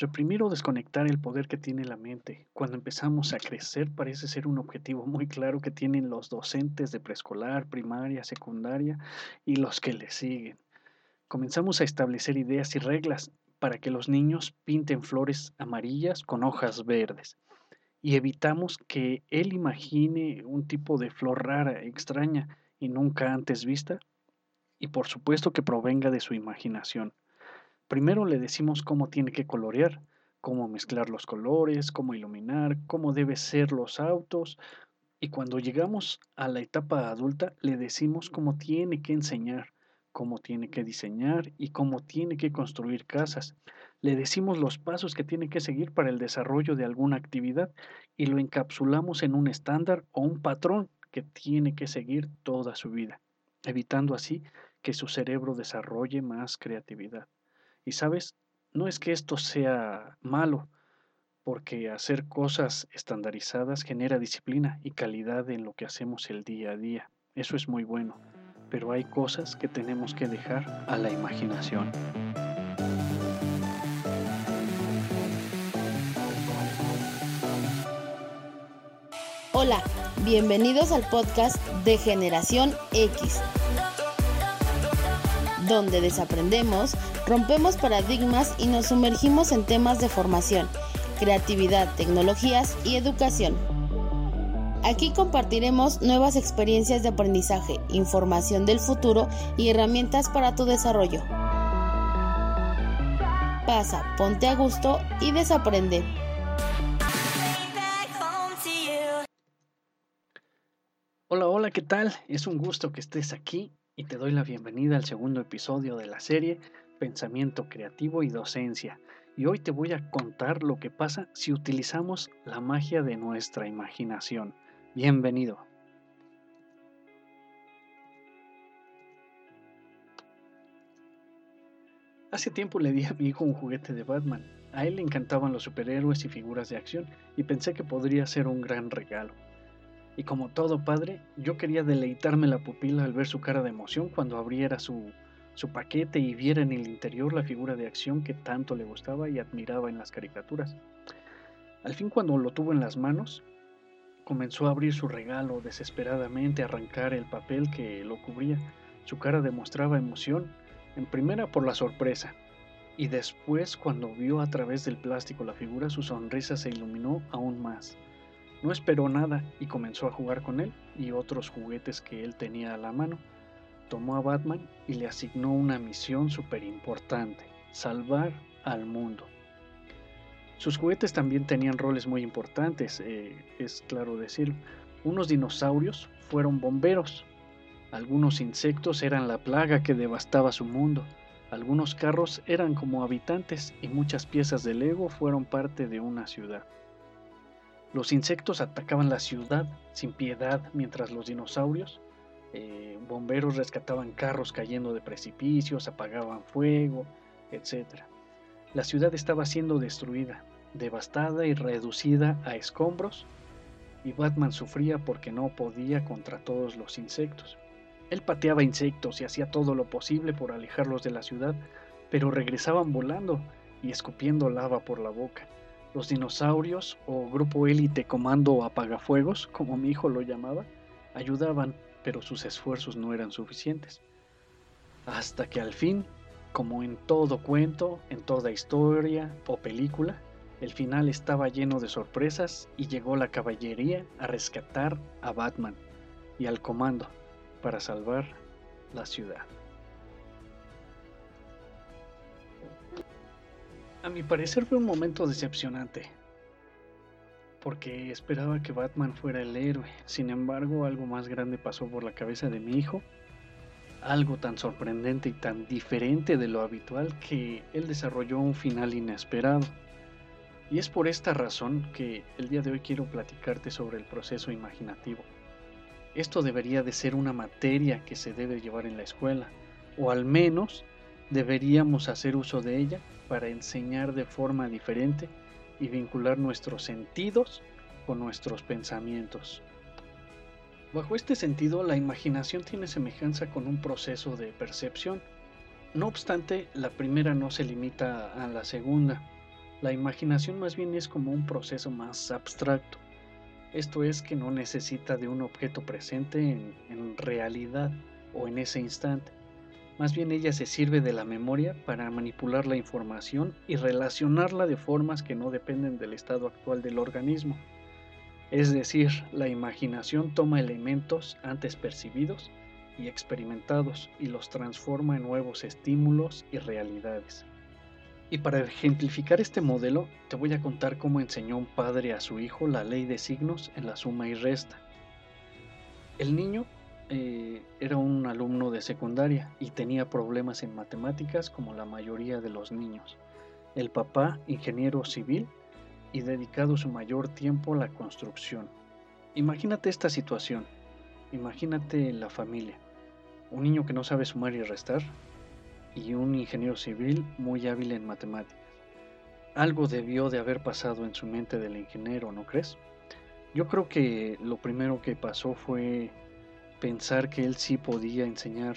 Reprimir o desconectar el poder que tiene la mente cuando empezamos a crecer parece ser un objetivo muy claro que tienen los docentes de preescolar, primaria, secundaria y los que le siguen. Comenzamos a establecer ideas y reglas para que los niños pinten flores amarillas con hojas verdes y evitamos que él imagine un tipo de flor rara, extraña y nunca antes vista y por supuesto que provenga de su imaginación. Primero le decimos cómo tiene que colorear, cómo mezclar los colores, cómo iluminar, cómo deben ser los autos. Y cuando llegamos a la etapa adulta, le decimos cómo tiene que enseñar, cómo tiene que diseñar y cómo tiene que construir casas. Le decimos los pasos que tiene que seguir para el desarrollo de alguna actividad y lo encapsulamos en un estándar o un patrón que tiene que seguir toda su vida, evitando así que su cerebro desarrolle más creatividad. Y sabes, no es que esto sea malo, porque hacer cosas estandarizadas genera disciplina y calidad en lo que hacemos el día a día. Eso es muy bueno, pero hay cosas que tenemos que dejar a la imaginación. Hola, bienvenidos al podcast de Generación X donde desaprendemos, rompemos paradigmas y nos sumergimos en temas de formación, creatividad, tecnologías y educación. Aquí compartiremos nuevas experiencias de aprendizaje, información del futuro y herramientas para tu desarrollo. Pasa, ponte a gusto y desaprende. Hola, hola, ¿qué tal? Es un gusto que estés aquí y te doy la bienvenida al segundo episodio de la serie Pensamiento Creativo y Docencia. Y hoy te voy a contar lo que pasa si utilizamos la magia de nuestra imaginación. Bienvenido. Hace tiempo le di a mi hijo un juguete de Batman. A él le encantaban los superhéroes y figuras de acción y pensé que podría ser un gran regalo. Y como todo padre, yo quería deleitarme la pupila al ver su cara de emoción cuando abriera su, su paquete y viera en el interior la figura de acción que tanto le gustaba y admiraba en las caricaturas. Al fin cuando lo tuvo en las manos, comenzó a abrir su regalo desesperadamente, a arrancar el papel que lo cubría. Su cara demostraba emoción, en primera por la sorpresa, y después cuando vio a través del plástico la figura, su sonrisa se iluminó aún más. No esperó nada y comenzó a jugar con él y otros juguetes que él tenía a la mano. Tomó a Batman y le asignó una misión súper importante, salvar al mundo. Sus juguetes también tenían roles muy importantes, eh, es claro decirlo. Unos dinosaurios fueron bomberos, algunos insectos eran la plaga que devastaba su mundo, algunos carros eran como habitantes y muchas piezas de Lego fueron parte de una ciudad. Los insectos atacaban la ciudad sin piedad mientras los dinosaurios, eh, bomberos rescataban carros cayendo de precipicios, apagaban fuego, etc. La ciudad estaba siendo destruida, devastada y reducida a escombros, y Batman sufría porque no podía contra todos los insectos. Él pateaba insectos y hacía todo lo posible por alejarlos de la ciudad, pero regresaban volando y escupiendo lava por la boca. Los dinosaurios o grupo élite comando apagafuegos, como mi hijo lo llamaba, ayudaban, pero sus esfuerzos no eran suficientes. Hasta que al fin, como en todo cuento, en toda historia o película, el final estaba lleno de sorpresas y llegó la caballería a rescatar a Batman y al comando para salvar la ciudad. A mi parecer fue un momento decepcionante, porque esperaba que Batman fuera el héroe. Sin embargo, algo más grande pasó por la cabeza de mi hijo, algo tan sorprendente y tan diferente de lo habitual que él desarrolló un final inesperado. Y es por esta razón que el día de hoy quiero platicarte sobre el proceso imaginativo. Esto debería de ser una materia que se debe llevar en la escuela, o al menos deberíamos hacer uso de ella para enseñar de forma diferente y vincular nuestros sentidos con nuestros pensamientos. Bajo este sentido, la imaginación tiene semejanza con un proceso de percepción. No obstante, la primera no se limita a la segunda. La imaginación más bien es como un proceso más abstracto. Esto es que no necesita de un objeto presente en, realidad o en ese instante. Más bien ella se sirve de la memoria para manipular la información y relacionarla de formas que no dependen del estado actual del organismo. Es decir, la imaginación toma elementos antes percibidos y experimentados y los transforma en nuevos estímulos y realidades. Y para ejemplificar este modelo, te voy a contar cómo enseñó un padre a su hijo la ley de signos en la suma y resta. El niño eh, era un alumno de secundaria y tenía problemas en matemáticas como la mayoría de los niños. El papá, ingeniero civil y dedicado su mayor tiempo a la construcción. Imagínate esta situación. Imagínate la familia. Un niño que no sabe sumar y restar y un ingeniero civil muy hábil en matemáticas. Algo debió de haber pasado en su mente del ingeniero, ¿no crees? Yo creo que lo primero que pasó fue pensar que él sí podía enseñar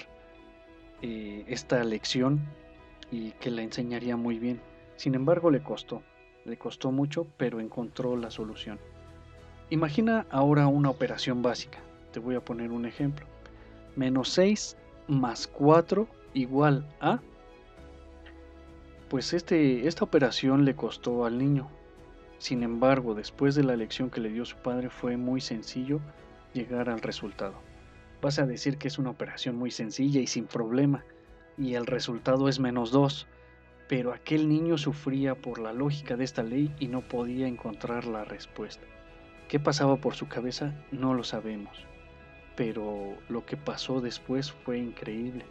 eh, esta lección y que la enseñaría muy bien. Sin embargo, le costó, le costó mucho, pero encontró la solución. Imagina ahora una operación básica. Te voy a poner un ejemplo. Menos 6 más 4 igual a... Pues este, esta operación le costó al niño. Sin embargo, después de la lección que le dio su padre fue muy sencillo llegar al resultado. Vas a decir que es una operación muy sencilla y sin problema, y el resultado es menos 2, pero aquel niño sufría por la lógica de esta ley y no podía encontrar la respuesta. ¿Qué pasaba por su cabeza? No lo sabemos, pero lo que pasó después fue increíble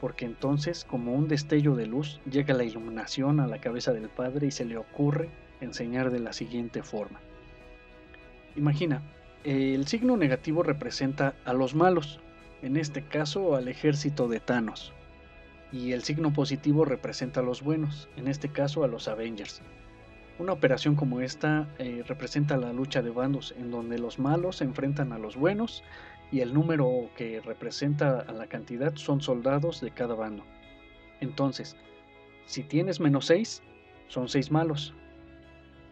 porque entonces, como un destello de luz, llega la iluminación a la cabeza del padre y se le ocurre enseñar de la siguiente forma. Imagina, el signo negativo representa a los malos, en este caso al ejército de Thanos, y el signo positivo representa a los buenos, en este caso a los Avengers. Una operación como esta eh, representa la lucha de bandos, en donde los malos se enfrentan a los buenos y el número que representa a la cantidad son soldados de cada bando. Entonces, si tienes menos 6, son 6 malos.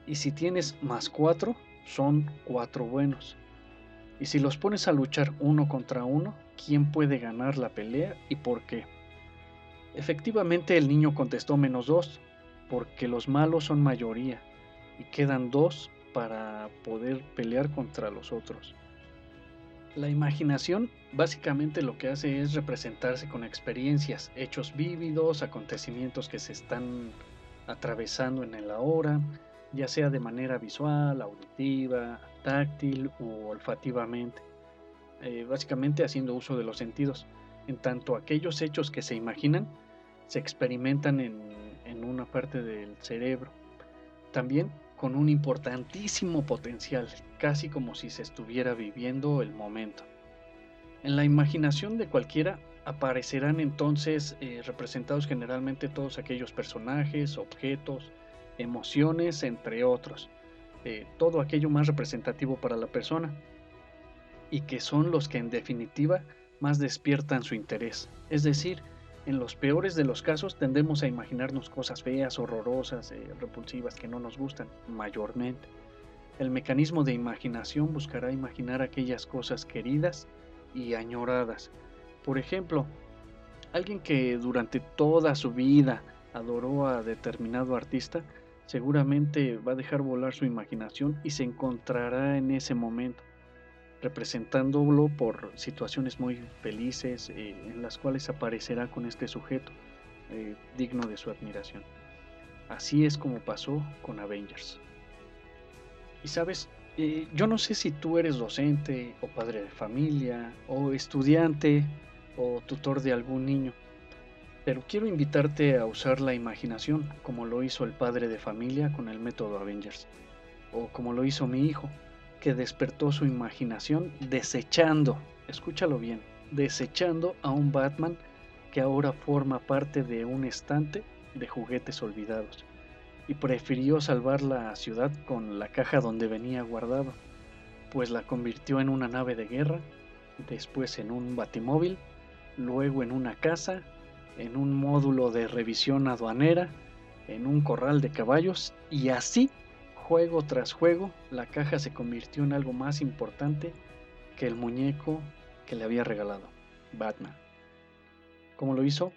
Y si tienes más 4, son 4 buenos. Y si los pones a luchar uno contra uno, ¿quién puede ganar la pelea y por qué? Efectivamente el niño contestó menos 2, porque los malos son mayoría y quedan 2 para poder pelear contra los otros. La imaginación básicamente lo que hace es representarse con experiencias, hechos vívidos, acontecimientos que se están atravesando en el ahora, ya sea de manera visual, auditiva, táctil u olfativamente, eh, básicamente haciendo uso de los sentidos. En tanto aquellos hechos que se imaginan se experimentan en, una parte del cerebro. También con un importantísimo potencial, casi como si se estuviera viviendo el momento. En la imaginación de cualquiera aparecerán entonces eh, representados generalmente todos aquellos personajes, objetos, emociones, entre otros, eh, todo aquello más representativo para la persona, y que son los que en definitiva más despiertan su interés, es decir, en los peores de los casos tendemos a imaginarnos cosas feas, horrorosas, eh, repulsivas que no nos gustan, mayormente. El mecanismo de imaginación buscará imaginar aquellas cosas queridas y añoradas. Por ejemplo, alguien que durante toda su vida adoró a determinado artista, seguramente va a dejar volar su imaginación y se encontrará en ese momento representándolo por situaciones muy felices eh, en las cuales aparecerá con este sujeto eh, digno de su admiración. Así es como pasó con Avengers. Y sabes, eh, yo no sé si tú eres docente o padre de familia o estudiante o tutor de algún niño, pero quiero invitarte a usar la imaginación como lo hizo el padre de familia con el método Avengers o como lo hizo mi hijo que despertó su imaginación desechando, escúchalo bien, desechando a un Batman que ahora forma parte de un estante de juguetes olvidados y prefirió salvar la ciudad con la caja donde venía guardado, pues la convirtió en una nave de guerra, después en un batimóvil, luego en una casa, en un módulo de revisión aduanera en un corral de caballos y así, juego tras juego, la caja se convirtió en algo más importante que el muñeco que le había regalado, Batman. ¿Cómo lo hizo?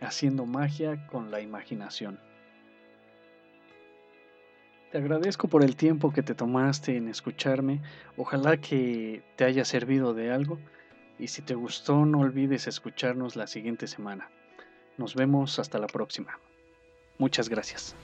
Haciendo magia con la imaginación. Te agradezco por el tiempo que te tomaste en escucharme. Ojalá que te haya servido de algo. Y si te gustó, no olvides escucharnos la siguiente semana. Nos vemos hasta la próxima. Muchas gracias.